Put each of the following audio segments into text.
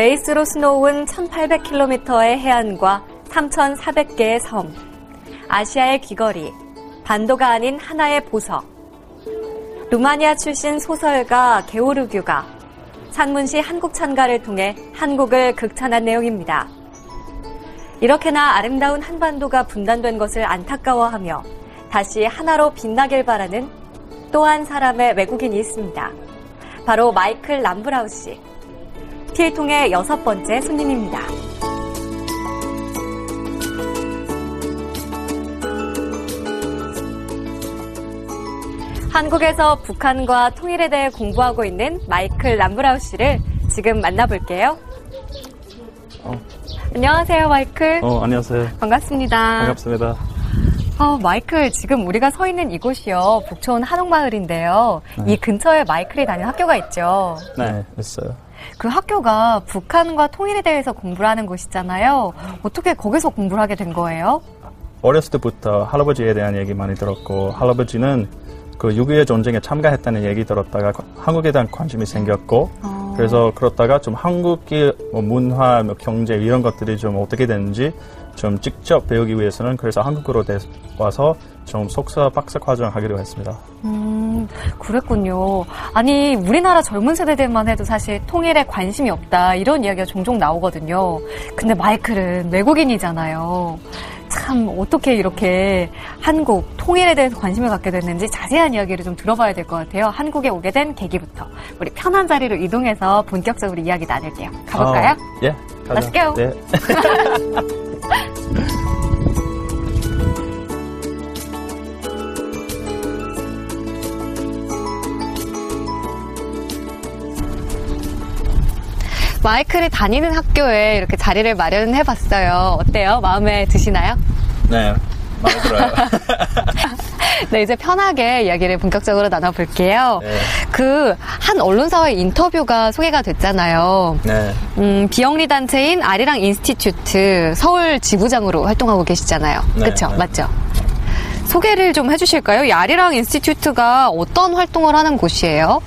레이스로 수놓은 1800km의 해안과 3400개의 섬, 아시아의 귀걸이, 반도가 아닌 하나의 보석, 루마니아 출신 소설가 게오르규가 산문시 한국 찬가를 통해 한국을 극찬한 내용입니다. 이렇게나 아름다운 한반도가 분단된 것을 안타까워하며 다시 하나로 빛나길 바라는 또 한 사람의 외국인이 있습니다. 바로 마이클 람브라우 씨. 필통의 여섯 번째 손님입니다. 한국에서 북한과 통일에 대해 공부하고 있는 마이클 람브라우 씨를 지금 만나볼게요. 어. 안녕하세요, 마이클. 어, 안녕하세요. 반갑습니다. 반갑습니다. 어, 마이클, 지금 우리가 서 있는 이곳이요. 북촌 한옥마을인데요. 네. 이 근처에 마이클이 다니는 학교가 있죠. 네, 있어요. 그 학교가 북한과 통일에 대해서 공부를 하는 곳이잖아요. 어떻게 거기서 공부를 하게 된 거예요? 어렸을 때부터 할아버지에 대한 얘기 많이 들었고, 할아버지는 그 6.25 전쟁에 참가했다는 얘기 들었다가 한국에 대한 관심이 생겼고, 어. 그래서 그렇다가 좀 한국의 뭐 문화, 뭐 경제 이런 것들이 좀 어떻게 되는지 좀 직접 배우기 위해서는 그래서 한국으로 대- 와서 좀 속사 박사 과정 하기로 했습니다. 음, 그랬군요. 아니, 우리나라 젊은 세대들만 해도 사실 통일에 관심이 없다, 이런 이야기가 종종 나오거든요. 근데 마이클은 외국인이잖아요. 참, 어떻게 이렇게 한국, 통일에 대해서 관심을 갖게 됐는지 자세한 이야기를 좀 들어봐야 될 것 같아요. 한국에 오게 된 계기부터. 우리 편한 자리로 이동해서 본격적으로 이야기 나눌게요. 가볼까요? 아, 예, 가죠. Let's go. 네. 마이클이 다니는 학교에 이렇게 자리를 마련해 봤어요. 어때요? 마음에 드시나요? 네, 마음에 들어요. 네, 이제 편하게 이야기를 본격적으로 나눠볼게요. 네. 그, 한 언론사와의 인터뷰가 소개가 됐잖아요. 네. 음, 비영리 단체인 아리랑 인스티튜트 서울 지부장으로 활동하고 계시잖아요. 네, 그쵸? 네. 맞죠? 소개를 좀 해주실까요? 이 아리랑 인스티튜트가 어떤 활동을 하는 곳이에요?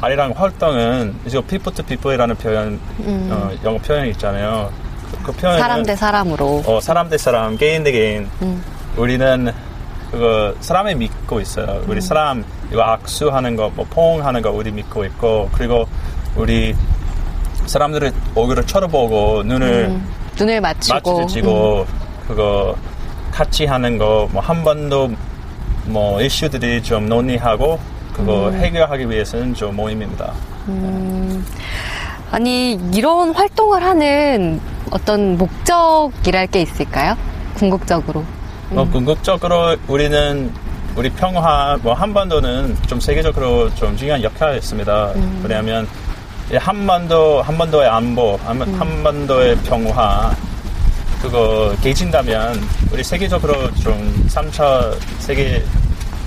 아리랑 활동은 people to people이라는 표현, 어, 영어 표현이 있잖아요. 그, 그 표현은 음. 사람 대 사람으로. 어, 사람 대 사람, 개인 대 개인. 음. 우리는 그거 사람에 믿고 있어요. 음. 우리 사람 이거 악수하는 거, 뭐 포옹하는 거 우리 믿고 있고 그리고 우리 사람들의 얼굴을 쳐다보고 눈을 음, 눈을 맞추고. 음. 맞추지고 그거 같이 하는 거 뭐 한 번도 뭐 이슈들이 좀 논의하고 그거 음. 해결하기 위해서는 좀 모임입니다. 음, 아니, 이런 활동을 하는 어떤 목적이랄 게 있을까요? 궁극적으로. 뭐 궁극적으로 우리는 우리 평화 뭐 한반도는 좀 세계적으로 좀 중요한 역할을 했습니다. 왜냐하면 이 한반도 한반도의 안보, 한- 한반도의 평화 그거 깨진다면 우리 세계적으로 좀 3차 세계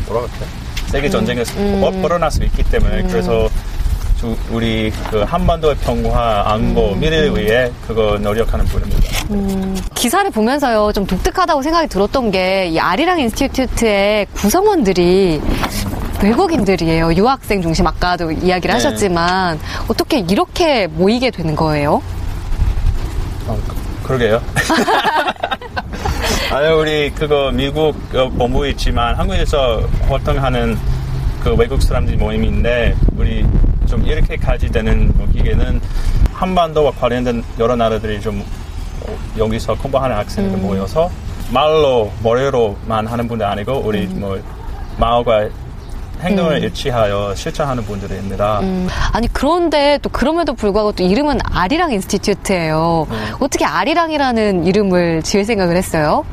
뭐라고 할까 세계 전쟁에서 뻗- 벗어날 수 있기 때문에 그래서 주- 우리 그 한반도의 평화, 안보, 미래를 위해 그거 노력하는 분입니다. 기사를 보면서요, 좀 독특하다고 생각이 들었던 게, 이 아리랑 인스티튜트의 구성원들이 외국인들이에요. 유학생 중심, 아까도 이야기를 네. 하셨지만, 어떻게 이렇게 모이게 되는 거예요? 어, 그- 그러게요. 아유, 우리 그거 미국 어, 본부 있지만 한국에서 활동하는 그 외국 사람들 모임인데 우리 좀 이렇게까지 되는 뭐 기계는 한반도와 관련된 여러 나라들이 좀 어, 여기서 공부하는 학생들 음. 모여서 말로 머리로만 하는 분들 아니고 우리 음. 뭐 마음과 행동을 일치하여 실천하는 분들입니다. 음, 아니 그런데 또 그럼에도 불구하고 또 이름은 아리랑 인스티튜트예요. 네. 어떻게 아리랑이라는 이름을 지을 생각을 했어요?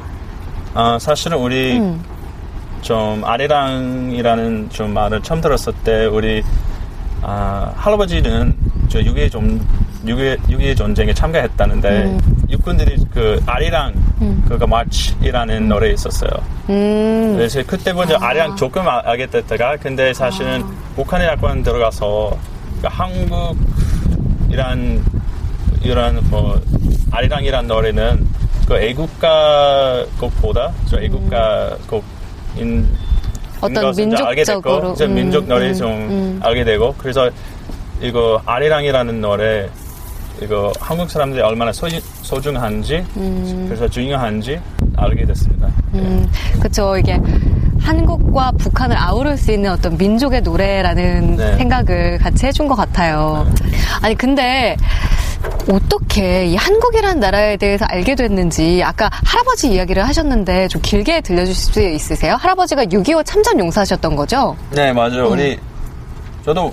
아, 사실은 우리 음. 좀 아리랑이라는 좀 말을 처음 들었을 때 우리 아, 할아버지는 저 6.25 좀 6.25 전쟁에 참가했다는데 음. 육군들이 그 아리랑 그거 마치이라는 노래 있었어요. 음, 그래서 그때부터 아. 아리랑 조금 아- 알게 됐다가 근데 사실은 북한에 약관 들어가서 그 한국이란 이런 뭐 아리랑이란 노래는 그 애국가 곡보다 저 애국가 곡인 어떤 이제 알게 됐고 민족적으로, 이제 음, 민족 노래 음, 좀 음. 알게 되고 그래서 이거 아리랑이라는 노래 이거 한국 사람들이 얼마나 소, 소중한지 그래서 중요한지 알게 됐습니다. 음, 그쵸. 이게 한국과 북한을 아우를 수 있는 어떤 민족의 노래라는 네. 생각을 같이 해준 것 같아요. 아니, 근데 어떻게 이 한국이라는 나라에 대해서 알게 됐는지 아까 할아버지 이야기를 하셨는데 좀 길게 들려주실 수 있으세요? 할아버지가 6.25 참전 용사셨던 거죠? 네, 맞아요. 음. 우리 저도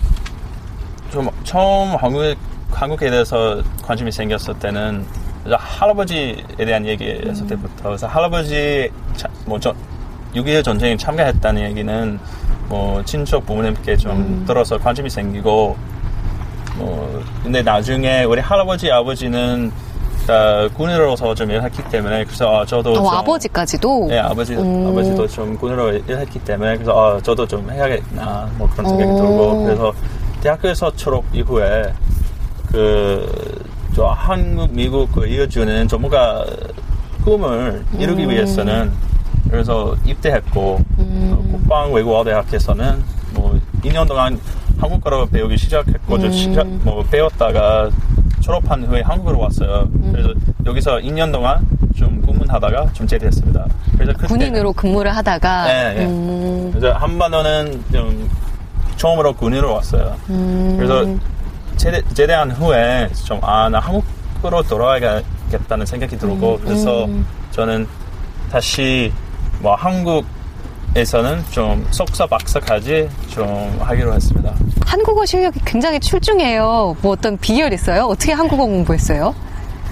좀 처음 한국 한국에 대해서 관심이 생겼을 때는 할아버지에 대한 얘기했을 음. 때부터 그래서 할아버지 차- 뭐 저, 6.25 전쟁에 참가했다는 얘기는 뭐 친척 부모님께 좀 음. 들어서 관심이 생기고 뭐 근데 나중에 우리 할아버지 아버지는 어, 군인으로서 좀 일했기 때문에 그래서 아, 저도 어, 좀 아버지까지도? 네, 아버지, 음. 아버지도 좀 군으로 일했기 때문에, 그래서, 아, 저도 좀 해야겠나, 뭐 그런 생각이 오. 들고, 그래서 대학교에서 졸업 이후에, 그, 저 한국, 미국 그 이어주는 전문가 꿈을 이루기 음. 위해서는, 그래서 입대했고, 음. 어, 국방외국어대학에서는 뭐 2년 동안 한국어로 배우기 시작했고, 음. 저 시작, 뭐 배웠다가 졸업한 후에 한국으로 왔어요. 음. 그래서 여기서 2년 동안 좀 근무하다가 좀 제대했습니다. 그래서 그때 군인으로 근무를 하다가 네, 네. 음, 그래서 한반도는 좀 처음으로 군인으로 왔어요. 음, 그래서 제대, 제대한 후에 좀 아 나 한국으로 돌아가야겠다는 생각이 들고 그래서 음. 저는 다시 뭐 한국 에서는 좀 석사 박사까지 좀 하기로 했습니다. 한국어 실력이 굉장히 출중해요. 뭐 어떤 비결 있어요? 어떻게 한국어 공부했어요?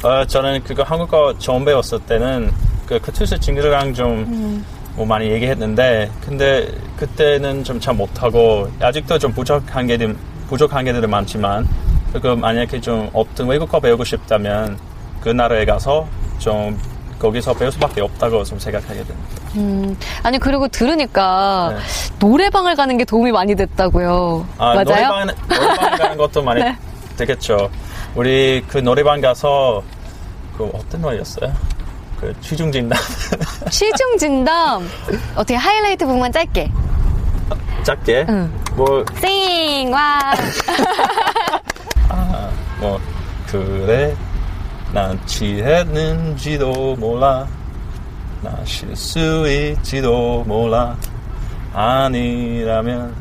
어, 저는 그거 한국어 처음 배웠을 때는 그 그투스 친구들이랑 좀뭐 많이 얘기했는데 근데 그때는 좀 잘 못하고 아직도 좀 부족한 게들 부족한 게들은 많지만 그 만약에 좀 어떤 외국어 배우고 싶다면 그 나라에 가서 좀 거기서 배울 수밖에 없다고 좀 생각하게 됩니다. 음, 아니 그리고 들으니까 네. 노래방을 가는 게 도움이 많이 됐다고요. 아, 맞아요? 노래방, 노래방 가는 것도 많이 네. 되겠죠. 우리 그 노래방 가서 그 어떤 노래였어요? 그 취중진단 시중 진담 어떻게 하이라이트 부분만 짧게. 짧게 응. 뭐 싱 와. 아, 뭐 그래 난 취했는지도 몰라. 나 실수일지도 몰라. 아니라면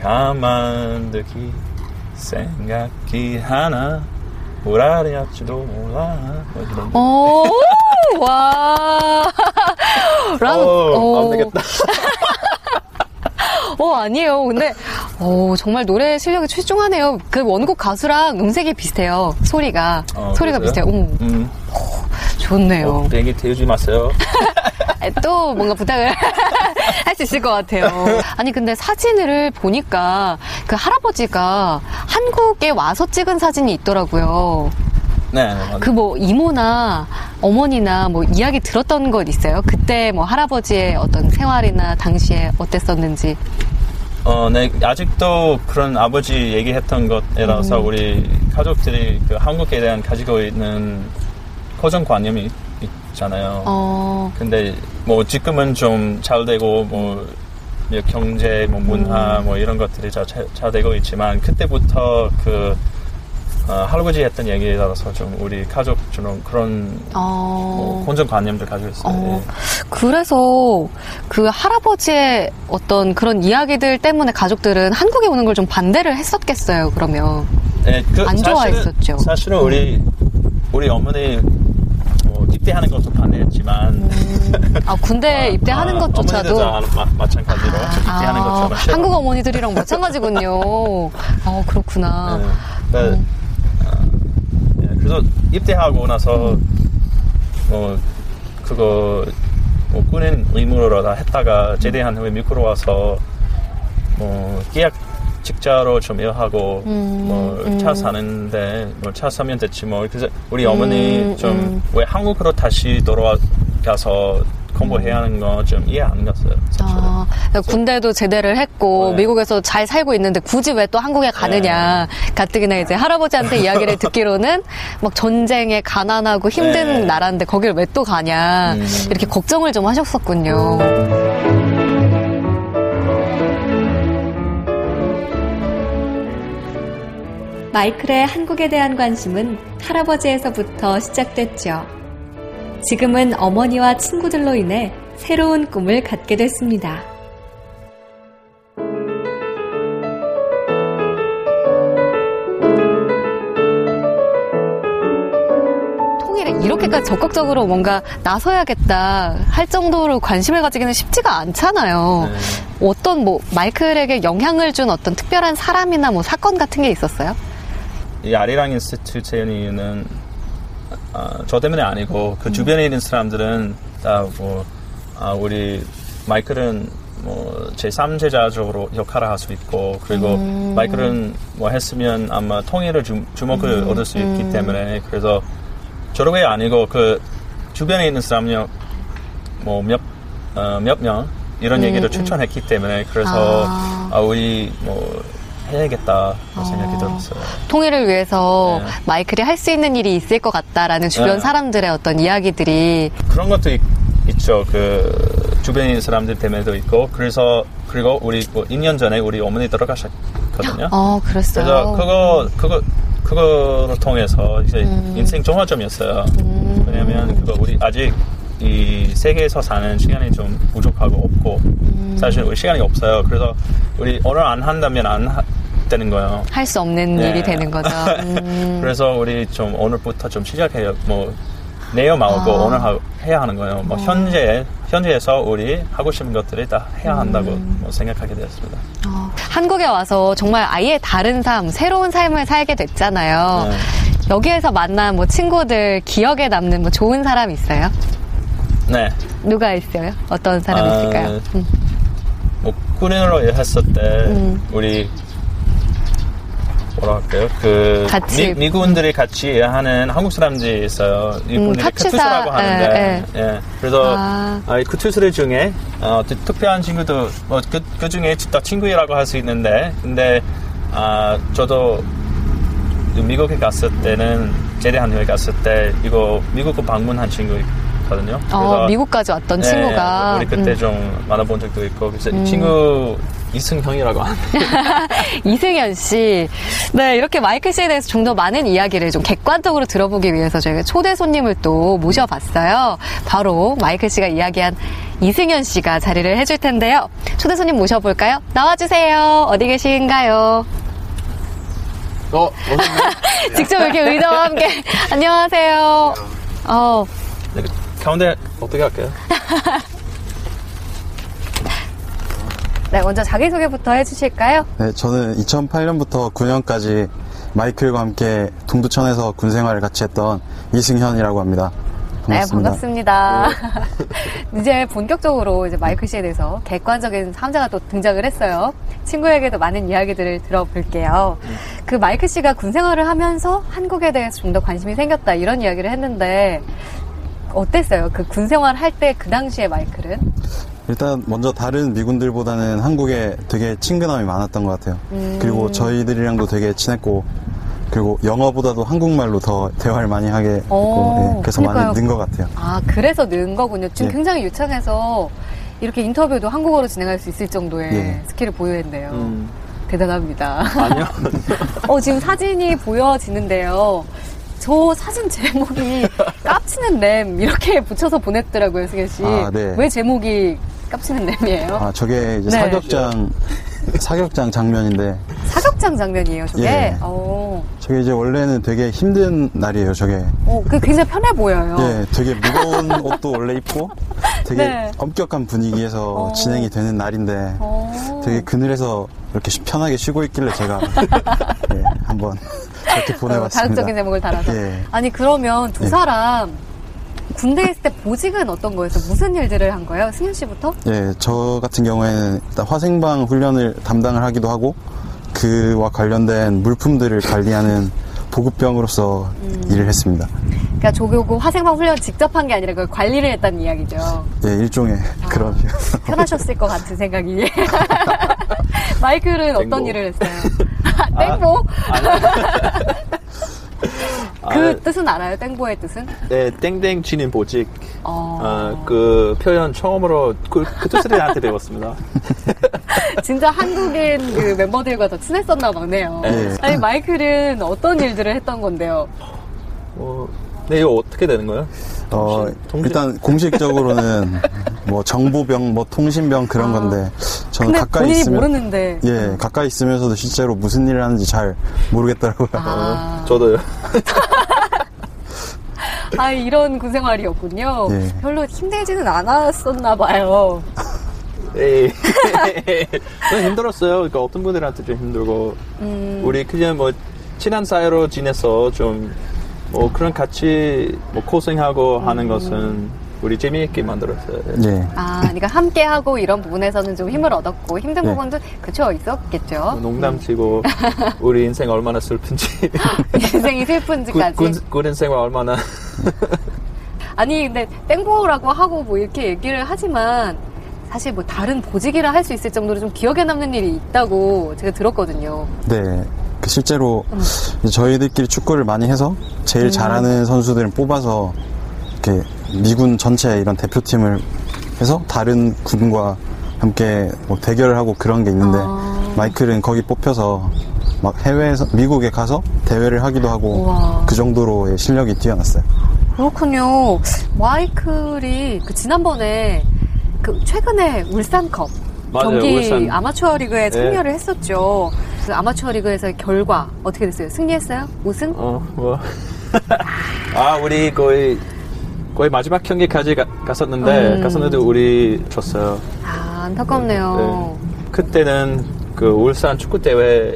가만두기 생각이 하나 우라리할지도 몰라. 뭐 오, 와. 랑, 어, 오. 안 되겠다 어, 아니에요. 근데, 어, 정말 노래 실력이 출중하네요. 그 원곡 가수랑 음색이 비슷해요. 소리가. 어, 소리가 그래서요? 비슷해요. 오, 음, 좋네요. 어, 비행기 태우지 마세요 아, 또 뭔가 부탁을 할 수 있을 것 같아요. 아니, 근데 사진을 보니까 그 할아버지가 한국에 와서 찍은 사진이 있더라고요. 네, 네. 그 뭐 이모나 어머니나 뭐 이야기 들었던 것 있어요? 그때 뭐 할아버지의 어떤 생활이나 당시에 어땠었는지. 어, 네, 아직도 그런 아버지 얘기했던 것이라서 음. 우리 가족들이 그 한국에 대한 가지고 있는 고정관념이 있잖아요. 어, 근데 뭐 지금은 좀 잘 되고 뭐 경제, 뭐 문화, 뭐 이런 것들이 잘, 잘 되고 있지만 그때부터 그 어, 할아버지 했던 얘기에 따라서 좀 우리 가족 좀 그런 어. 뭐 고정관념들 가지고 있어요. 어, 그래서 그 할아버지의 어떤 그런 이야기들 때문에 가족들은 한국에 오는 걸 좀 반대를 했었겠어요, 그러면. 예, 그 안 좋아했었죠. 사실은, 사실은 우리 우리 어머니 뭐 입대하는 것도 반대했지만 아, 군대 입대하는 아, 것조차도. 마, 마찬가지로 입대하는 것처럼 아, 한국 어머니들이랑 마찬가지군요. 어, 그렇구나. 네. 그러니까, 어, 예, 그래서 입대하고 나서 뭐 그거 뭐 군인 의무로 다 했다가 제대한 후에 미국으로 와서 뭐 계약 직자로 좀 일하고 음, 뭐 음. 차 사는데 뭐 차 사면 됐지 뭐 그래서 우리 어머니 음, 좀 음. 왜 한국으로 다시 돌아가서 공부해야 하는 거 좀 이해 안 갔어요. 사실은. 아, 그러니까 군대도 제대를 했고 네. 미국에서 잘 살고 있는데 굳이 왜 또 한국에 가느냐 가뜩이나 이제 할아버지한테 이야기를 듣기로는 막 전쟁에 가난하고 힘든 네. 나라인데 거길 왜 또 가냐 음. 이렇게 걱정을 좀 하셨었군요. 마이클의 한국에 대한 관심은 할아버지에서부터 시작됐죠. 지금은 어머니와 친구들로 인해 새로운 꿈을 갖게 됐습니다. 통일에 이렇게까지 적극적으로 뭔가 나서야겠다 할 정도로 관심을 가지기는 쉽지가 않잖아요. 네. 어떤 뭐 마이클에게 영향을 준 어떤 특별한 사람이나 뭐 사건 같은 게 있었어요? 이 아리랑 인스티튜트의 이유는 아, 저 때문에 아니고 그 주변에 있는 사람들은 다뭐 아, 우리 마이클은 뭐 제3제자적으로 역할을 할 수 있고 그리고 마이클은 뭐 했으면 아마 통일을 주, 주목을 얻을 수 있기 때문에 그래서 저런 게 아니고 그 주변에 있는 사람요 뭐몇 어, 몇명 이런 얘기를 추천했기 때문에 그래서 아. 아, 우리 뭐 해야겠다 생각이 들었어요. 통일을 위해서 네. 마이클이 할 수 있는 일이 있을 것 같다라는 주변 네. 사람들의 어떤 이야기들이 그런 것도 있, 죠그 주변에 있는 사람들 때문에도 있고 그래서 그리고 우리 뭐 2년 전에 우리 어머니 돌아가셨거든요. 어 그랬어요. 그래서 그거 그거 그거를 통해서 이제 음. 인생 종화점이었어요. 왜냐하면 그거 우리 아직 이 세계에서 사는 시간이 좀 부족하고 없고 음. 사실 우리 시간이 없어요. 그래서 우리 오늘 안 한다면 안 하, 되는 거예요. 할 수 없는 네. 일이 되는 거죠. 음. 그래서 우리 좀 오늘부터 좀 시작해요. 뭐 내일 말고 아. 오늘 하, 해야 하는 거예요. 뭐 현재 현재에서 우리 하고 싶은 것들이 다 해야 한다고 음. 뭐 생각하게 되었습니다. 어, 한국에 와서 정말 아예 다른 삶, 새로운 삶을 살게 됐잖아요. 네. 여기에서 만난 뭐 친구들 기억에 남는 뭐 좋은 사람 있어요? 네. 누가 있어요? 어떤 사람 아, 있을까요? 음. 뭐 군인으로 일했을 때 음. 우리 뭐라 할까요? 그 같이- 미, 미군들이 같이 일하는 한국 사람들이 있어요. 이분들이 카츠사, 카투스라고 하는데, 예, 예. 그래서 아. 아, 이 카투스들 중에 어, 특- 특별한 친구도 뭐 그 그 중에 진짜 친구라고 할 수 있는데, 근데 아 저도 그 미국에 갔을 때는 제대한 후에 갔을 때 이거 미국 방문한 친구 있거든요. 어, 미국까지 왔던 네, 친구가 우리 그때 음. 좀 만나본 적도 있고 그래서 이 친구 이승형이라고 하는데 이승현 씨. 네, 이렇게 마이클 씨에 대해서 좀 더 많은 이야기를 좀 객관적으로 들어보기 위해서 저희가 초대 손님을 또 모셔봤어요. 바로 마이클 씨가 이야기한 이승현 씨가 자리를 해줄 텐데요. 초대 손님 모셔볼까요? 나와주세요. 어디 계신가요? 어, 직접 이렇게 의자와 함께. 안녕하세요. 어, 네, 그 가운데 어떻게 할까요? 네, 먼저 자기소개부터 해주실까요? 네, 저는 2008년부터 9년까지 마이클과 함께 동두천에서 군 생활을 같이 했던 이승현이라고 합니다. 반갑습니다. 네, 반갑습니다. 이제 본격적으로 이제 마이클 씨에 대해서 객관적인 삼자가 또 등장을 했어요. 친구에게도 많은 이야기들을 들어볼게요. 그 마이클 씨가 군 생활을 하면서 한국에 대해서 좀 더 관심이 생겼다 이런 이야기를 했는데 어땠어요? 그 군 생활 할 때 그 당시에 마이클은? 일단 먼저 다른 미군들보다는 한국에 되게 친근함이 많았던 것 같아요. 음. 그리고 저희들이랑도 되게 친했고 그리고 영어보다도 한국말로 더 대화를 많이 하게 됐고 오, 네, 그래서 그러니까요. 많이 는 것 같아요. 아, 그래서 는 거군요. 지금 예. 굉장히 유창해서 이렇게 인터뷰도 한국어로 진행할 수 있을 정도의 예. 스킬을 보유했네요. 음, 대단합니다. 아니요. 어, 지금 사진이 보여지는데요. 저 사진 제목이 깝치는 램 이렇게 붙여서 보냈더라고요, 승현 씨. 아, 네. 왜 제목이 깝치는 램이에요? 아, 저게 이제 네. 사격장, 사격장 장면인데, 사격장 장면이에요, 저게. 예. 어, 저게 이제 원래는 되게 힘든 날이에요, 저게. 어, 그 굉장히 편해 보여요. 예, 되게 무거운 옷도 원래 입고, 되게 네. 엄격한 분위기에서 어. 진행이 되는 날인데, 어. 되게 그늘에서 이렇게 쉬- 편하게 쉬고 있길래 제가, 예, 한번 이렇게 어, 보내봤습니다. 자극적인 제목을 달아서. 예. 아니, 그러면 두 예. 사람 군대에 있을 때 보직은 어떤 거였어요? 무슨 일들을 한 거예요? 승현 씨부터? 예, 저 같은 경우에는 일단 화생방 훈련을 담당을 하기도 하고 그와 관련된 물품들을 관리하는 보급병으로서 음. 일을 했습니다. 그러니까 조교고 화생방 훈련 직접 한 게 아니라 그 관리를 했다는 이야기죠. 예, 일종의 그런 편하셨을 것 같은 생각이. 마이클은 어떤. 일을 했어요? 땡보? 그 아, 뜻은 알아요? 땡보의 뜻은? 네, 땡땡 치는 보직. 어, 어, 그 표현 처음으로 그, 그 뜻을 한테 배웠습니다. 진짜 한국인 그 멤버들과 더 친했었나 보네요. 예. 아니 마이클은 어떤 일들을 했던 건데요? 어, 네, 이거 어떻게 되는 거예요? 어, 통신- 일단 공식적으로는 뭐 정보병, 뭐 통신병 그런 아. 건데 저는 근데 가까이 본인이 있으면 모르는데. 예, 가까이 있으면서도 실제로 무슨 일을 하는지 잘 모르겠더라고요. 아, 저도요. 아, 이런 군 생활이었군요. 예. 별로 힘들지는 않았었나 봐요. 에이. 좀 힘들었어요. 그러니까 어떤 분들한테 좀 힘들고 음, 우리 그냥 뭐 친한 사이로 지내서 좀 뭐 그런 같이 뭐 고생하고 음. 하는 것은 우리 재미있게 만들었어요. 예. 아, 그러니까 함께 하고 이런 부분에서는 좀 힘을 얻었고 힘든 네. 부분도 그쵸 있었겠죠. 농담치고 우리 인생 얼마나 슬픈지 인생이 군, 슬픈지까지. 군, 군 인생은 얼마나 아니 근데 땡보라고 하고 뭐 이렇게 얘기를 하지만 사실 뭐 다른 보직이라 할 수 있을 정도로 좀 기억에 남는 일이 있다고 제가 들었거든요. 네. 그 실제로 음. 저희들끼리 축구를 많이 해서 제일 잘하는 선수들을 뽑아서 이렇게 미군 전체 이런 대표팀을 해서 다른 군과 함께 뭐 대결을 하고 그런 게 있는데 아. 마이클은 거기 뽑혀서 막 해외에서 미국에 가서 대회를 하기도 하고 우와. 그 정도로의 실력이 뛰어났어요. 그렇군요. 마이클이 그 지난번에 그 최근에 울산컵 맞아요, 경기 울산. 아마추어 리그에 네. 참여를 했었죠. 그 아마추어 리그에서의 결과 어떻게 됐어요? 승리했어요? 우승? 어, 뭐. 아, 우리 거의, 거의 마지막 경기까지 가, 갔었는데, 음. 갔었는데 우리 졌어요. 아 안타깝네요. 네. 그때는 그 울산 축구 대회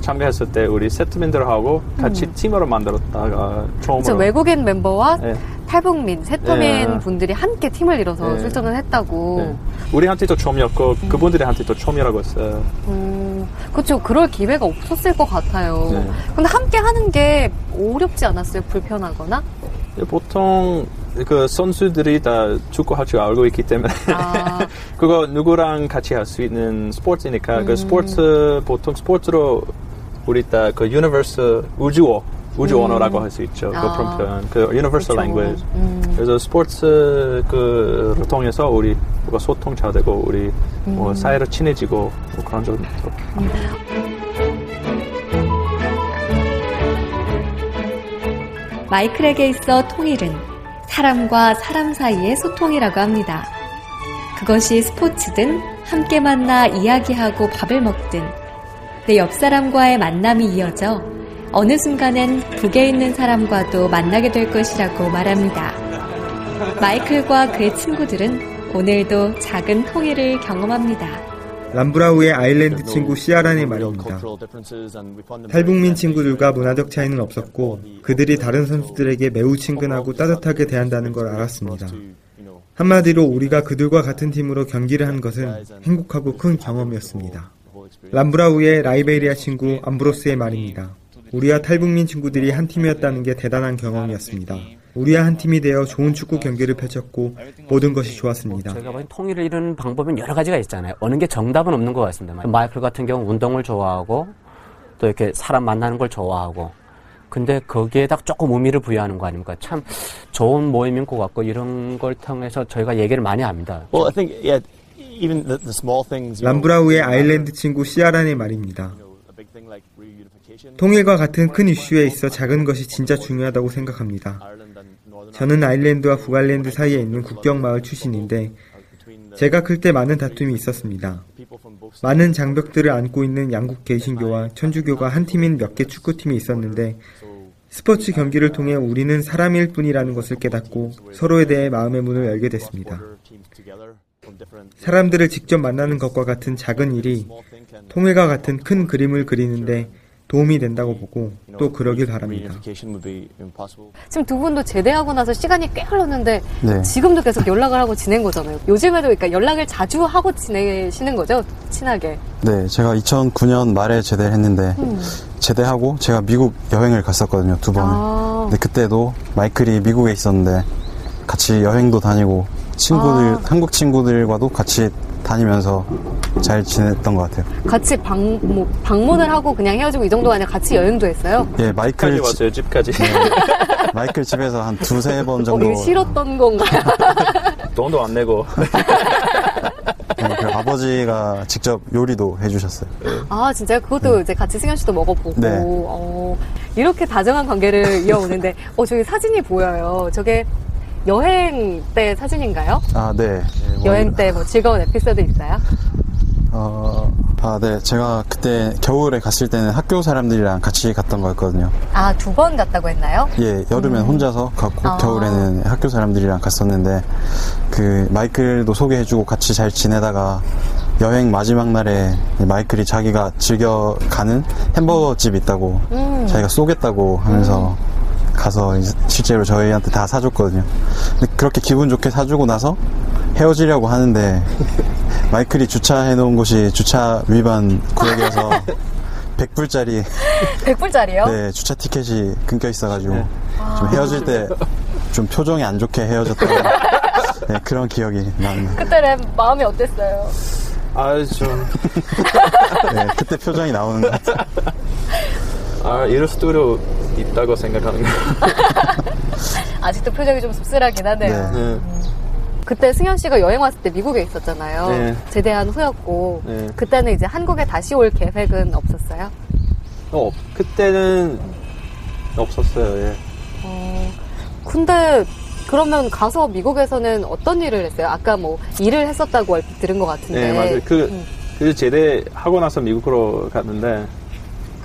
참가했을 때 우리 세트민들하고 같이 팀으로 만들었다가 처음으로. 음. 그쵸, 외국인 멤버와 네. 탈북민, 세터민 네. 분들이 함께 팀을 이뤄서 네. 출전을 했다고. 네. 우리한테도 처음이었고, 그분들한테도 처음이라고 했어요. 음, 그렇죠. 그럴 기회가 없었을 것 같아요. 네. 근데 함께 하는 게 어렵지 않았어요? 불편하거나? 보통 그 선수들이 다 축구할 줄 알고 있기 때문에 아, 그거 누구랑 같이 할 수 있는 스포츠니까 음. 그 스포츠 보통 스포츠로 우리 다 그 universe 우주어 우주 언어라고 할 수 있죠. 아. 그 표현 그 universal language. 음. 그래서 스포츠 그를 통해서 우리 뭐가 소통 잘 되고 우리 음. 뭐 사이로 친해지고 뭐 그런 점도 마이클에게 있어 통일은 사람과 사람 사이의 소통이라고 합니다. 그것이 스포츠든 함께 만나 이야기하고 밥을 먹든 내 옆 사람과의 만남이 이어져 어느 순간엔 북에 있는 사람과도 만나게 될 것이라고 말합니다. 마이클과 그의 친구들은 오늘도 작은 통일을 경험합니다. 람브라우의 아일랜드 친구 시아란의 말입니다. 탈북민 친구들과 문화적 차이는 없었고 그들이 다른 선수들에게 매우 친근하고 따뜻하게 대한다는 걸 알았습니다. 한마디로 우리가 그들과 같은 팀으로 경기를 한 것은 행복하고 큰 경험이었습니다. 람브라우의 라이베리아 친구 암브로스의 말입니다. 우리와 탈북민 친구들이 한 팀이었다는 게 대단한 경험이었습니다. 우리와 한 팀이 되어 좋은 축구 경기를 펼쳤고 모든 것이 좋았습니다. 저희가 보기엔 통일을 이루는 방법은 여러 가지가 있잖아요. 어느 게 정답은 없는 것 같습니다. 마이클 같은 경우 운동을 좋아하고 또 이렇게 사람 만나는 걸 좋아하고 근데 거기에다 조금 의미를 부여하는 거 아닙니까? 참 좋은 모임인 것 같고 이런 걸 통해서 저희가 얘기를 많이 합니다. Well, I think yeah, 람브라우의 아일랜드 친구 시아란의 말입니다. 통일과 같은 큰 이슈에 있어 작은 것이 진짜 중요하다고 생각합니다. 저는 아일랜드와 북아일랜드 사이에 있는 국경 마을 출신인데 제가 클 때 많은 다툼이 있었습니다. 많은 장벽들을 안고 있는 양국 개신교와 천주교가 한 팀인 몇 개 축구팀이 있었는데 스포츠 경기를 통해 우리는 사람일 뿐이라는 것을 깨닫고 서로에 대해 마음의 문을 열게 됐습니다. 사람들을 직접 만나는 것과 같은 작은 일이 통일과 같은 큰 그림을 그리는데 도움이 된다고 보고 또 그러길 바랍니다. 지금 두 분도 제대하고 나서 시간이 꽤 흘렀는데 네. 지금도 계속 연락을 하고 지낸 거잖아요. 요즘에도 그러니까 연락을 자주 하고 지내시는 거죠? 친하게. 네, 제가 2009년 말에 제대를 했는데 음. 제대하고 제가 미국 여행을 갔었거든요 두 번을. 아. 근데 그때도 마이클이 미국에 있었는데 같이 여행도 다니고 친구들 아. 한국 친구들과도 같이 다니면서 잘 지냈던 것 같아요. 같이 방, 뭐, 방문을 하고 그냥 헤어지고 이 정도가 아니라 같이 여행도 했어요? 예, 마이클 집까지 왔어요, 집까지. 마이클 집에서 한 두세 번 어, 정도 이거 싫었던 건가요? 돈도 안 내고. 네, 그 아버지가 직접 요리도 해주셨어요. 아, 진짜요? 그것도 이제 같이 승현 씨도 먹어보고. 네. 어, 이렇게 다정한 관계를 이어오는데, 어, 저기 사진이 보여요. 저게 여행 때 사진인가요? 아, 네. 여행 때 뭐 즐거운 에피소드 있어요? 어, 아, 네. 제가 그때 겨울에 갔을 때는 학교 사람들이랑 같이 갔던 거였거든요. 아, 두 번 갔다고 했나요? 예, 여름엔 혼자서 갔고 아. 겨울에는 학교 사람들이랑 갔었는데 그 마이클도 소개해주고 같이 잘 지내다가 여행 마지막 날에 마이클이 자기가 즐겨 가는 햄버거 집 있다고 음. 자기가 쏘겠다고 하면서 가서 이제 실제로 저희한테 다 사줬거든요. 근데 그렇게 기분 좋게 사주고 나서 헤어지려고 하는데 마이클이 주차해 놓은 곳이 주차 위반 구역이어서 100불짜리 100불짜리요? 네, 주차 티켓이 끊겨 있어가지고 좀 헤어질 때 좀 표정이 안 좋게 헤어졌던 네, 그런 기억이 납니다. 그때는 마음이 어땠어요? 아, 좀. 네, 그때 표정이 나오는 것 같아요. 아, 이럴 수도 있다고 생각하는 거. 아직도 표정이 좀 씁쓸하긴 하네요. 네. 네. 그때 승현 씨가 여행 왔을 때 미국에 있었잖아요. 네. 제대한 후였고 네. 그때는 이제 한국에 다시 올 계획은 없었어요. 어, 그때는 없었어요, 예. 어, 근데 그러면 가서 미국에서는 어떤 일을 했어요? 아까 뭐 일을 했었다고 얼핏 들은 것 같은데. 네, 맞아요. 그, 음. 그 제대하고 나서 미국으로 갔는데,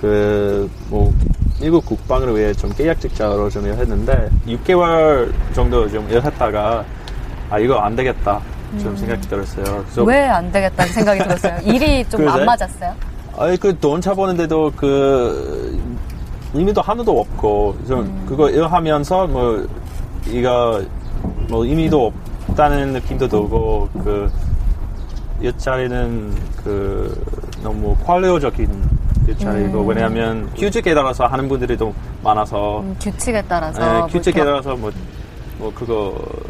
그, 뭐, 미국 국방을 위해 좀 계약직자로 좀 일했는데, 6개월 정도 좀 일했다가, 아, 이거 안 되겠다. 좀 생각이 들었어요. 왜 안 되겠다는 생각이 들었어요. 일이 좀 안? 맞았어요. 아니, 그돈 차보는데도 그, 의미도 하나도 없고, 좀 음. 그거 일 하면서 뭐, 이거, 뭐, 의미도 없다는 느낌도 들고, 그, 일자리는 그, 너무 퀄리오적인 일자리고, 음. 왜냐하면 규칙에 따라서 하는 분들이 좀 많아서, 음, 규칙에 따라서. 네, 뭐 규칙에 이렇게 따라서 뭐, 뭐, 그거, 뭐,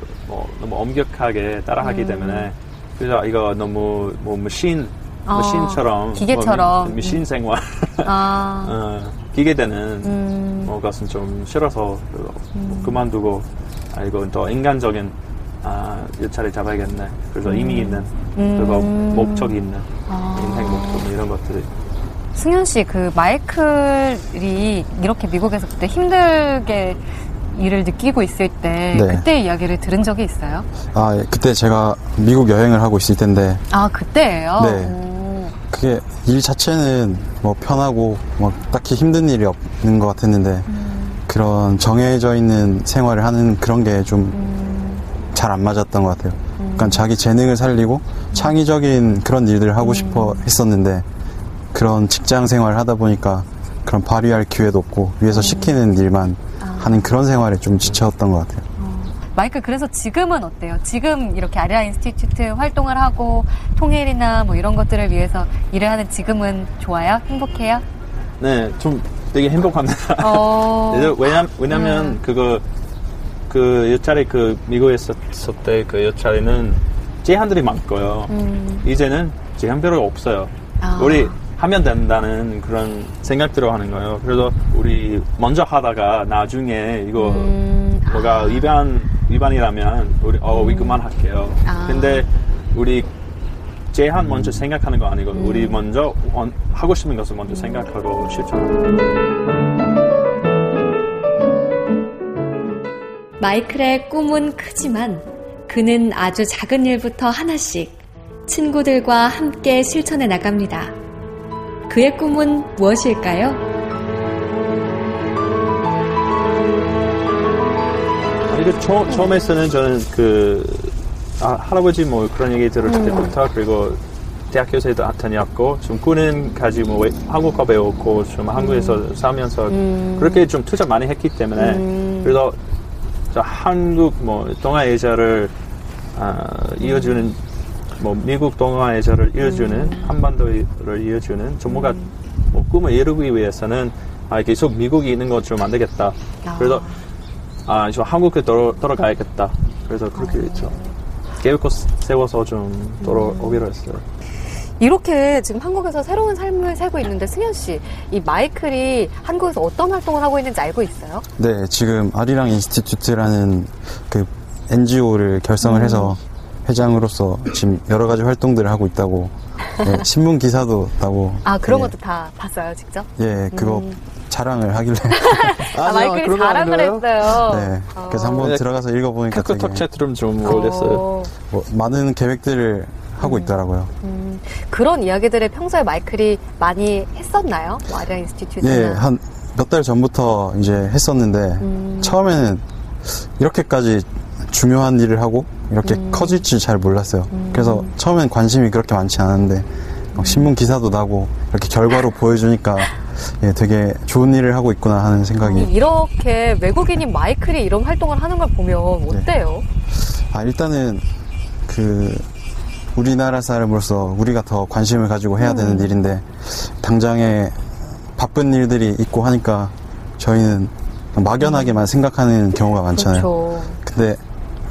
너무 엄격하게 따라하기 음. 때문에, 그래서 이거 너무, 뭐, 머신, 어, 머신처럼, 기계처럼. 뭐, 미- 미신 생활, 아, 어, 기계되는, 음, 뭐, 것은 좀 싫어서, 그, 뭐 그만두고, 아, 이거 더 인간적인, 아, 일차를 잡아야겠네. 그래서 의미 있는, 그리고 음. 목적이 있는, 아. 인생 목적, 뭐 이런 것들이. 승현 씨, 그 마이클이 이렇게 미국에서 그때 힘들게 일을 느끼고 있을 때 네. 그때 이야기를 들은 적이 있어요? 아, 예, 그때 제가 미국 여행을 하고 있을 텐데 아 그때예요? 네. 오. 그게 일 자체는 뭐 편하고 뭐 딱히 힘든 일이 없는 것 같았는데 그런 정해져 있는 생활을 하는 그런 게 좀 잘안 맞았던 것 같아요. 그러니까 자기 재능을 살리고 창의적인 그런 일들을 하고 싶어 했었는데 그런 직장 생활을 하다 보니까 그런 발휘할 기회도 없고 위에서 시키는 일만 하는 그런 생활에 좀 지쳤던 것 같아요. 마이클 그래서 지금은 어때요? 지금 이렇게 아리랑 인스티튜트 활동을 하고 통일이나 뭐 이런 것들을 위해서 일을 하는 지금은 좋아요? 행복해요? 네, 좀 되게 행복합니다. 어. 왜냐, 왜냐면 음. 그거 그 일자리 그 미국에 있었을 때 그 일자리는 제한들이 많고요. 음. 이제는 제한 별로 없어요. 아. 우리 하면 된다는 그런 생각대로 하는 거예요. 그래서 우리 먼저 하다가 나중에 이거 음. 뭐가 위반 위반이라면 우리 어 우리 그만할게요. 아. 근데 우리 제한 먼저 생각하는 거 아니고 음. 우리 먼저 원, 하고 싶은 것을 먼저 생각하고 실천하는 마이클의 꿈은 크지만 그는 아주 작은 일부터 하나씩 친구들과 함께 실천해 나갑니다. 그의 꿈은 무엇일까요? 이거 처, 처음에서는 저는 그 아, 할아버지 뭐 그런 얘기 들었을 음. 때부터 그리고 대학교에서도 다녔고 좀 꾸는까지 뭐 한국어 배웠고 좀 한국에서 음. 살면서 음. 그렇게 좀 투자 많이 했기 때문에 음. 그래서 한국 뭐 동아예자를 아, 이어주는 뭐 미국 동아예자를 이어주는 음. 한반도를 이어주는 전부가 음. 뭐 꿈을 이루기 위해서는 아, 계속 미국이 있는 건좀안 되겠다. 아. 그래서 아, 저 한국에 돌아, 돌아가야겠다. 그래서 그렇게 아. 했죠. 계획 세워서 좀 돌아오기로 했어요. 이렇게 지금 한국에서 새로운 삶을 살고 있는데 승현 씨, 이 마이클이 한국에서 어떤 활동을 하고 있는지 알고 있어요? 네, 지금 아리랑 Institute라는 그 NGO를 결성을 음. 해서 회장으로서 지금 여러 가지 활동들을 하고 있다고 네, 신문 기사도 떴고 아 그런 네. 것도 다 봤어요 직접? 예, 그거 음. 자랑을 하길래 아, 아 마이클이 자랑을 했어요. 네, 그래서 어. 한번 네, 들어가서 읽어보니까 톡톡 chat room 좀 올렸어요. 어. 뭐, 많은 계획들을 하고 음. 있더라고요. 음. 그런 이야기들을 평소에 마이클이 많이 했었나요? 마리아 인스티튜트? 예, 한 몇 달 전부터 이제 했었는데 음. 처음에는 이렇게까지 중요한 일을 하고 이렇게 음. 커질 줄잘 몰랐어요. 음. 그래서 처음엔 관심이 그렇게 많지 않았는데 신문 기사도 나고 이렇게 결과로 보여주니까 예, 되게 좋은 일을 하고 있구나 하는 생각이. 이렇게 외국인인 마이클이 이런 활동을 하는 걸 보면 어때요? 네. 아, 일단은 그 우리나라 사람으로서 우리가 더 관심을 가지고 해야 되는 음. 일인데 당장에 바쁜 일들이 있고 하니까 저희는 막연하게만 생각하는 경우가 많잖아요. 그렇죠. 근데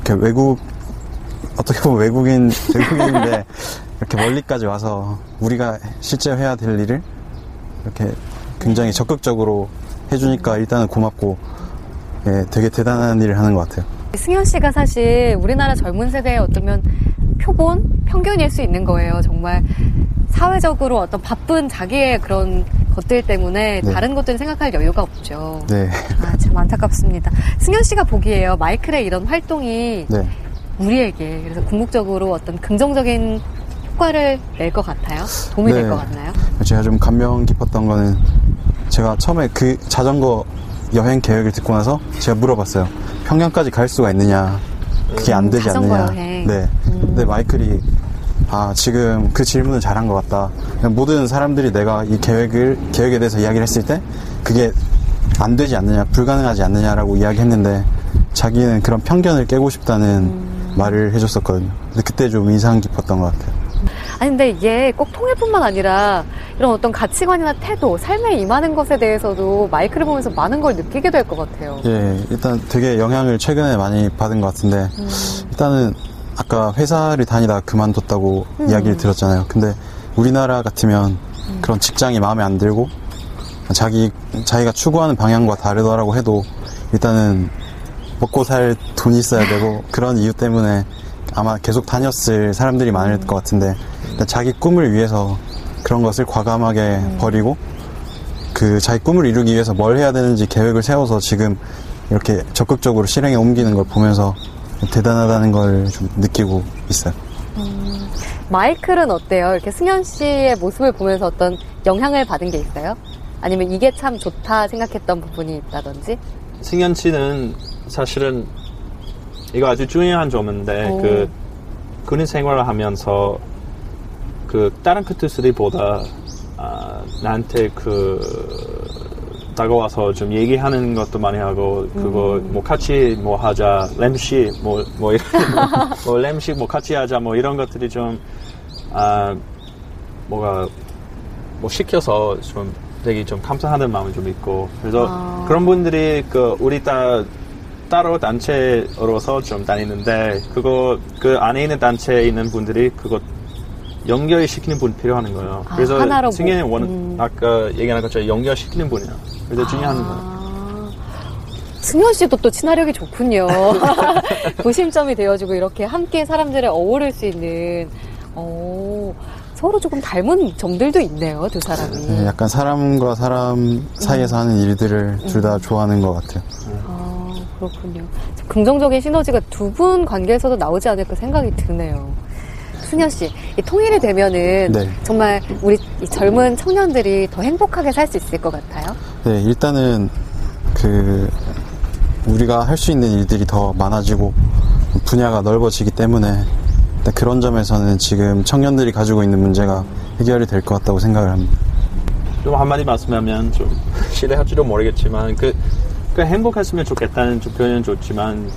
이렇게 외국 어떻게 보면 외국인 외국인인데 이렇게 멀리까지 와서 우리가 실제 해야 될 일을 이렇게 굉장히 적극적으로 해주니까 일단은 고맙고 예, 되게 대단한 일을 하는 것 같아요. 승현 씨가 사실 우리나라 젊은 세대에 어쩌면 표본, 평균일 수 있는 거예요. 정말 사회적으로 어떤 바쁜 자기의 그런 것들 때문에 네. 다른 것들은 생각할 여유가 없죠. 네. 아, 참 안타깝습니다. 승현 씨가 보기에요. 마이클의 이런 활동이 네. 우리에게 그래서 궁극적으로 어떤 긍정적인 효과를 낼 것 같아요? 도움이 네. 될것 같나요? 제가 좀 감명 깊었던 거는 제가 처음에 그 자전거 여행 계획을 듣고 나서 제가 물어봤어요. 평양까지 갈 수가 있느냐? 그게 안 되지 않느냐. 여행. 네. 음. 근데 마이클이 아 지금 그 질문을 잘한 것 같다. 모든 사람들이 내가 이 계획을 계획에 대해서 이야기를 했을 때 그게 안 되지 않느냐, 불가능하지 않느냐라고 이야기했는데 자기는 그런 편견을 깨고 싶다는 음. 말을 해줬었거든요. 근데 그때 좀 인상 깊었던 것 같아요. 아니 근데 이게 꼭 통일뿐만 아니라 이런 어떤 가치관이나 태도, 삶에 임하는 것에 대해서도 마이크를 보면서 많은 걸 느끼게 될 것 같아요. 예, 일단 되게 영향을 최근에 많이 받은 것 같은데 음. 일단은 아까 회사를 다니다 그만뒀다고 음. 이야기를 들었잖아요. 근데 우리나라 같으면 음. 그런 직장이 마음에 안 들고 자기 자기가 추구하는 방향과 다르더라고 해도 일단은 먹고 살 돈이 있어야 되고 그런 이유 때문에 아마 계속 다녔을 사람들이 많을 것 같은데 자기 꿈을 위해서 그런 것을 과감하게 음. 버리고 그 자기 꿈을 이루기 위해서 뭘 해야 되는지 계획을 세워서 지금 이렇게 적극적으로 실행에 옮기는 걸 보면서 대단하다는 걸 좀 느끼고 있어요. 음, 마이클은 어때요? 이렇게 승현 씨의 모습을 보면서 어떤 영향을 받은 게 있어요? 아니면 이게 참 좋다 생각했던 부분이 있다든지? 승현 씨는 사실은 이거 아주 중요한 점인데 오. 그 군인 생활을 하면서 그 다른 커트스들보다 아, 나한테 그 다가와서 좀 얘기하는 것도 많이 하고 그거 음. 뭐 같이 뭐 하자 램시 뭐뭐 뭐 이런 뭐 램시 뭐 같이 하자 뭐 이런 것들이 좀 아 뭐가 뭐 시켜서 좀 되게 좀 감사하는 마음이 좀 있고 그래서 아. 그런 분들이 그 우리 다 따로 단체로서 좀 다니는데 그거 그 안에 있는 단체에 있는 분들이 그거 연결시키는 분 필요하는 거예요. 아, 그래서 승현이 원 음. 아까 얘기한 것처럼 연결시키는 분이야. 그래서 아. 중요한 거예요. 승현 씨도 또 친화력이 좋군요. 구심점이 되어주고 이렇게 함께 사람들을 어우를 수 있는. 오. 오, 서로 조금 닮은 점들도 있네요, 두 사람이. 네, 약간 사람과 사람 사이에서 하는 일들을 둘 다 좋아하는 것 같아요. 아, 그렇군요. 긍정적인 시너지가 두 분 관계에서도 나오지 않을까 생각이 드네요. 승현 씨, 이 통일이 되면은 네. 정말 우리 이 젊은 청년들이 더 행복하게 살 수 있을 것 같아요. 네, 일단은 그 우리가 할 수 있는 일들이 더 많아지고 분야가 넓어지기 때문에 그런 점에서는 지금 청년들이 가지고 있는 문제가 해결이 될 것 같다고 생각을 합니다. 좀 한마디 말씀하면 좀 실례할지도 모르겠지만 그, 그 행복했으면 좋겠다는 좀 표현은 좋지만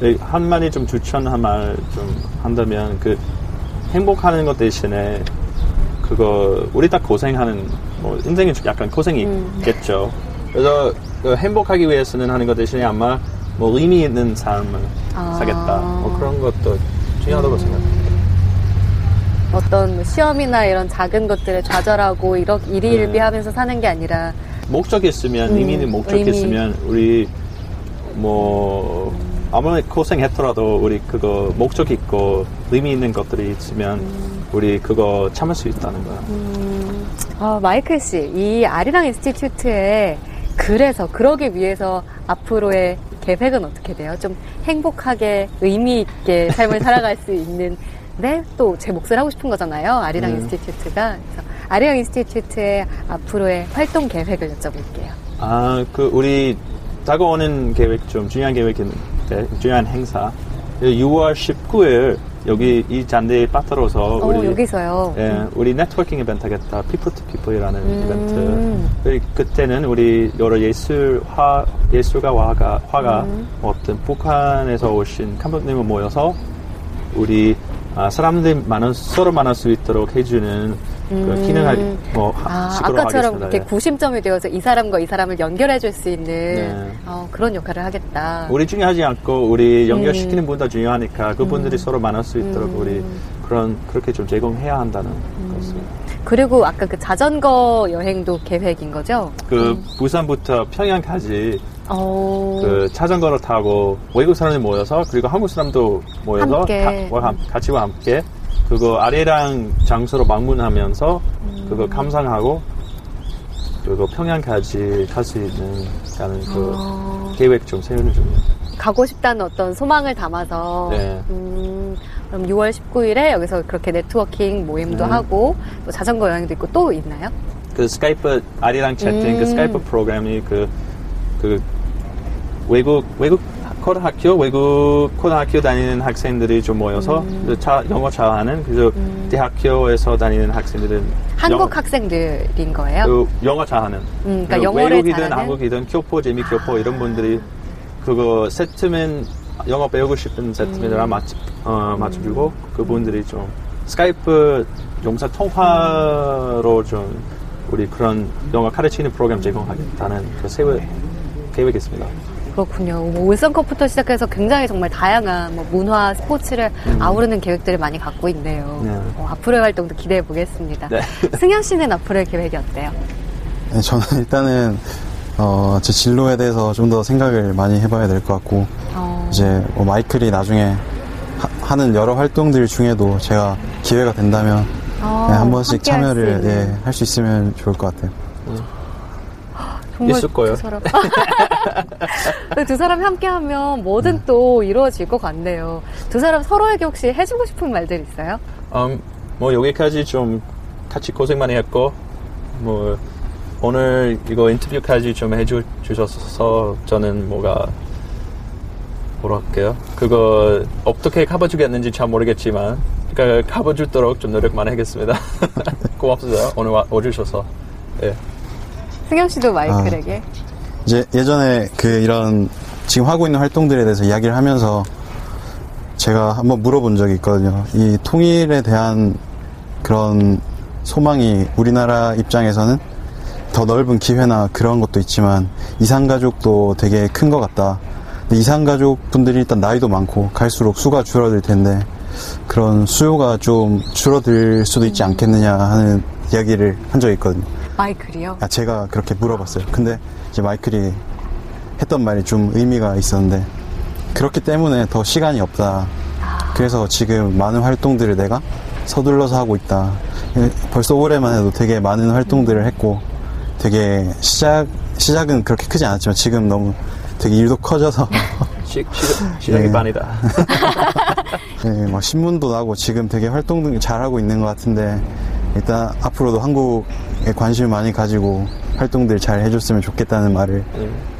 네, 한마디 좀 추천한 말 좀 한다면 그 행복하는 것 대신에 그거 우리 다 고생하는 뭐 인생에 약간 고생이 음. 있겠죠. 그래서 그 행복하기 위해서는 하는 것 대신에 아마 뭐 의미 있는 삶을 아. 사겠다. 뭐 그런 것도 중요하다고 생각합니다. 어떤 뭐 시험이나 이런 작은 것들에 좌절하고 이렇게 네. 일희일비하면서 사는 게 아니라 목적이 있으면 음, 의미 있는 목적이 의미. 있으면 우리 뭐 아무리 고생했더라도 우리 그거 목적 있고 의미 있는 것들이 있으면 우리 그거 참을 수 있다는 거야. 아, 마이클 씨, 이 아리랑 Institute에 그래서 그러기 위해서 앞으로의 계획은 어떻게 돼요? 좀 행복하게 의미 있게 삶을 살아갈 수 있는 네, 또 제 몫을 하고 싶은 거잖아요. 아리랑 음. Institute가. 그래서 아리랑 Institute의 앞으로의 활동 계획을 여쭤볼게요. 아, 그 우리 다가오는 계획 좀 중요한 계획인데 중요한 행사 6월 19일 여기 이 잔디에 파티 열어서 어, 우리 여기서요. 예, 우리 네트워킹 이벤트 하겠다. People to People이라는 음. 이벤트. 그리고 그때는 우리 여러 예술 화 예술가 화가 화가 음. 어떤 북한에서 오신 감독님을 모여서 우리 아, 사람들이 만날 서로 만날 수 있도록 해주는 그 기능을 뭐 하- 아, 아까처럼 하겠습니다. 이렇게 예. 구심점이 되어서 이 사람과 이 사람을 연결해 줄 수 있는 네. 어, 그런 역할을 하겠다. 우리 중요하지 않고 우리 연결시키는 음. 분도 중요하니까 그분들이 서로 만날 수 있도록 음. 우리 그런 그렇게 좀 제공해야 한다는 것입니다. 그리고 아까 그 자전거 여행도 계획인 거죠? 그 부산부터 평양까지 어, 그 자전거를 타고 외국 사람들이 모여서 그리고 한국 사람도 모여서 함께. 가- 와 함- 같이 와 함께 그거 아래랑 장소로 방문하면서 그거 감상하고 그리고 평양까지 갈 수 있는 가는 그 어, 계획 좀 세우는 중이에요. 가고 싶다는 어떤 소망을 담아서 네. 음, 그럼 6월 19일에 여기서 그렇게 네트워킹 모임도 음. 하고 또 자전거 여행도 있고 또 있나요? 그 Skype 아리랑 채팅 음. 그 Skype 프로그램이 그, 그 외국 외국 고등학교 외국 고등학교 다니는 학생들이 좀 모여서 음. 그 자- 영어 잘하는 그래서 대학교에서 다니는 학생들은 한국 영어- 학생들인 거예요? 그 영어 잘하는 음, 그러니까 그 영어를 외국이든 잘하는? 한국이든 교포 재미 교포 이런 분들이 그거 세트맨 영어 배우고 싶은 세트맨이랑 음. 맞, 어, 맞춰주고 그분들이 좀 스카이프 영상 통화로 좀 우리 그런 영어 가르치는 프로그램 제공하겠다는 그 세월 계획이 있습니다. 그렇군요. 뭐 울산컵부터 시작해서 굉장히 정말 다양한 뭐 문화, 스포츠를 아우르는 계획들을 많이 갖고 있네요. 음. 네. 어, 앞으로의 활동도 기대해 보겠습니다. 네. 승현 씨는 앞으로의 계획이 어때요? 네, 저는 일단은 어, 제 진로에 대해서 좀 더 생각을 많이 해봐야 될 것 같고 어, 이제 뭐 마이클이 나중에 하, 는 여러 활동들 중에도 제가 기회가 된다면 어, 네, 한 번씩 할수 참여를. 예, 할수 있으면 좋을 것 같아요. 있을 거예요. 두 사람. 두 사람이 함께 하면 뭐든 네. 또 이루어질 것 같네요. 두 사람 서로에게 혹시 해주고 싶은 말들 있어요? 음, 뭐 여기까지 좀 같이 고생 많이 했고 뭐 오늘 이거 인터뷰까지 좀 해주 주셔서 저는 뭐가 뭐라 할게요 그거 어떻게 가봐주겠는지 잘 모르겠지만 그러니까 가봐주도록 좀 노력 많이 하겠습니다 고맙습니다 오늘 와, 와주셔서 예. 승현 씨도 마이클에게. 이제 예전에 그 이런 지금 하고 있는 활동들에 대해서 이야기를 하면서 제가 한번 물어본 적이 있거든요. 이 통일에 대한 그런 소망이 우리나라 입장에서는 더 넓은 기회나 그런 것도 있지만 이산가족도 되게 큰 것 같다. 이산가족 분들이 일단 나이도 많고 갈수록 수가 줄어들 텐데 그런 수요가 좀 줄어들 수도 있지 않겠느냐 하는 이야기를 한 적이 있거든요. 마이클이요? 아, 제가 그렇게 물어봤어요. 근데 이제 마이클이 했던 말이 좀 의미가 있었는데 그렇기 때문에 더 시간이 없다. 그래서 지금 많은 활동들을 내가 서둘러서 하고 있다. 예, 벌써 올해만 해도 되게 많은 활동들을 했고 되게 시작 시작은 그렇게 크지 않았지만 지금 너무 되게 일도 커져서 시, 시, 작이 예. 반이다. 네, 뭐 신문도 나고 지금 되게 활동 잘 하고 있는 것 같은데 일단 앞으로도 한국에 관심을 많이 가지고 활동들 잘 해줬으면 좋겠다는 말을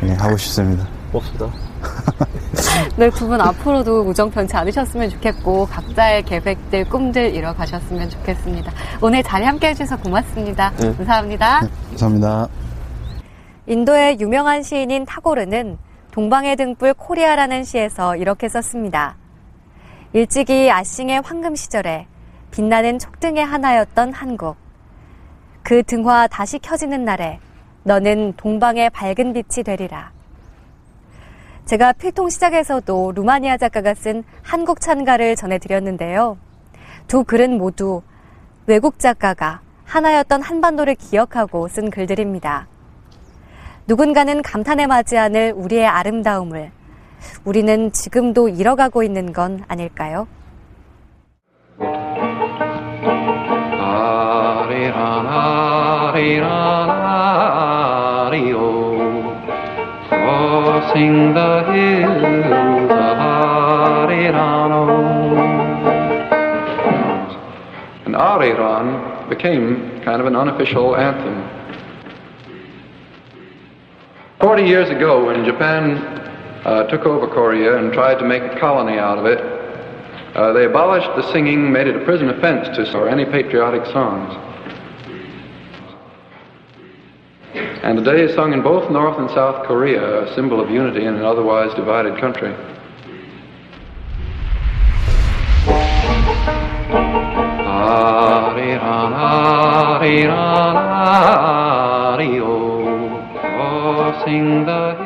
예, 하고 싶습니다. 봅시다. 네, 두 분 앞으로도 우정 변치 않으셨으면 좋겠고 각자의 계획들, 꿈들 이뤄가셨으면 좋겠습니다. 오늘 자리 함께 해주셔서 고맙습니다. 네. 감사합니다. 감사합니다. 인도의 유명한 시인인 타고르는 동방의 등불 코리아라는 시에서 이렇게 썼습니다. 일찍이 아싱의 황금 시절에 빛나는 촉등의 하나였던 한국. 그 등화 다시 켜지는 날에 너는 동방의 밝은 빛이 되리라. 제가 필통 시작에서도 루마니아 작가가 쓴 한국 찬가를 전해드렸는데요. 두 글은 모두 외국 작가가 하나였던 한반도를 기억하고 쓴 글들입니다. 누군가는 감탄에 맞지 않을 우리의 아름다움을 우리는 지금도 잃어가고 있는 건 아닐까요? Crossing the hills of Arirano. And Ariran became kind of an unofficial anthem. Forty years ago, when Japan uh, took over Korea and tried to make a colony out of it, uh, they abolished the singing, made it a prison offense to sing any patriotic songs. And today is sung in both North and South Korea, a symbol of unity in an otherwise divided country. Ariran, Ario, crossing oh,